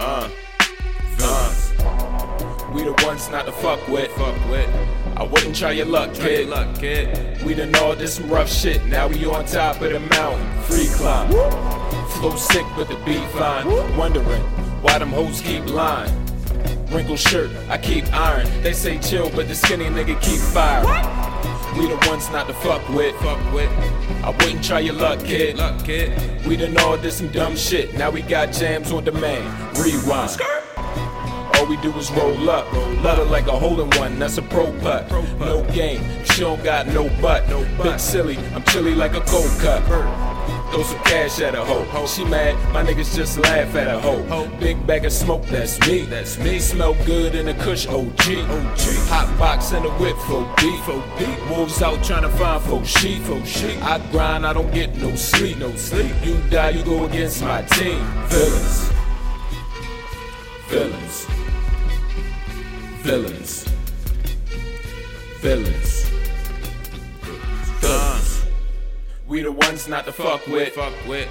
Uh, villains. Uh, we the ones not to fuck with. Fuck with. I wouldn't try your luck, try kid. Your luck, kid. We done all this rough shit. Now we on top of the mountain. Free climb. Flow sick with the beat fine. Wondering why them hoes keep lying. Wrinkled shirt, I keep iron. They say chill, but the skinny nigga keep fire. We the ones not to fuck with. Fuck with. I wouldn't try your luck, kid. Luck, kid. We done all did some dumb shit. Now we got jams on demand. Rewind. All we do is roll up. Let her like a hole in one, that's a pro putt. Pro putt. No game, she don't got no butt. No Big butt. silly, I'm chilly like a cold cut. Throw some cash at a hoe. She mad, my niggas just laugh at a hoe. Ho. Big bag of smoke, that's me. That's me. Smell good in the kush, OG. OG. Hot box in the whip, for deep. For deep. Wolves out trying to find for sheep. For sheep. I grind, I don't get no sleep. No sleep. You die, you go against my team. Villains. Villains. Villains. Villains. We the ones not to fuck with. Fuck with.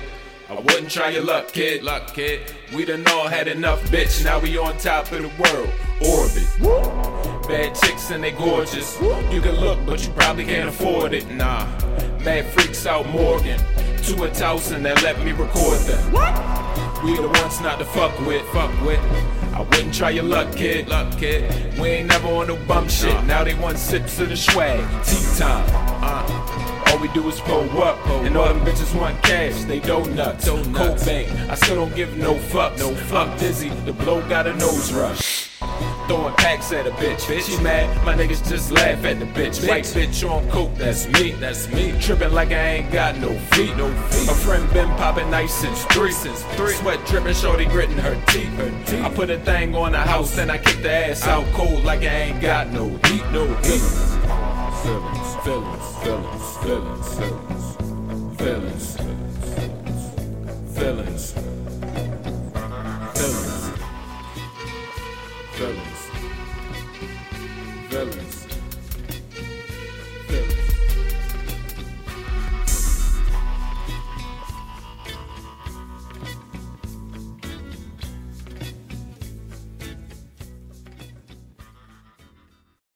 I wouldn't try your luck, kid. Luck, kid. We done all had enough, bitch. Now we on top of the world. Orbit. Bad chicks and they gorgeous. You can look, but you probably can't afford it. Nah. Mad freaks out Morgan. To a thousand that let me record them. We the ones not to fuck with. Fuck with. I wouldn't try your luck, kid. Luck, kid. We ain't never on no bum shit. Nah. Now they want sips of the swag. Tea time. Uh. All we do is pull up, and all them bitches want cash. They donuts, Donuts. Cobain. I still don't give no fucks. No fuck dizzy. The blow got a nose rush. Throwing packs at a bitch. bitch. She mad, my niggas just laugh at the bitch. Bitch. White bitch on coke, that's me. That's me. Tripping like I ain't got no feet. No feet. A friend been popping ice since three. Since three. Sweat dripping, shorty gritting her teeth. Her teeth. I put a thing on the house, then I kick the ass out cold like I ain't got no heat. No heat. Feelings, feelings, feelings, feelings, feelings, feelings, feelings.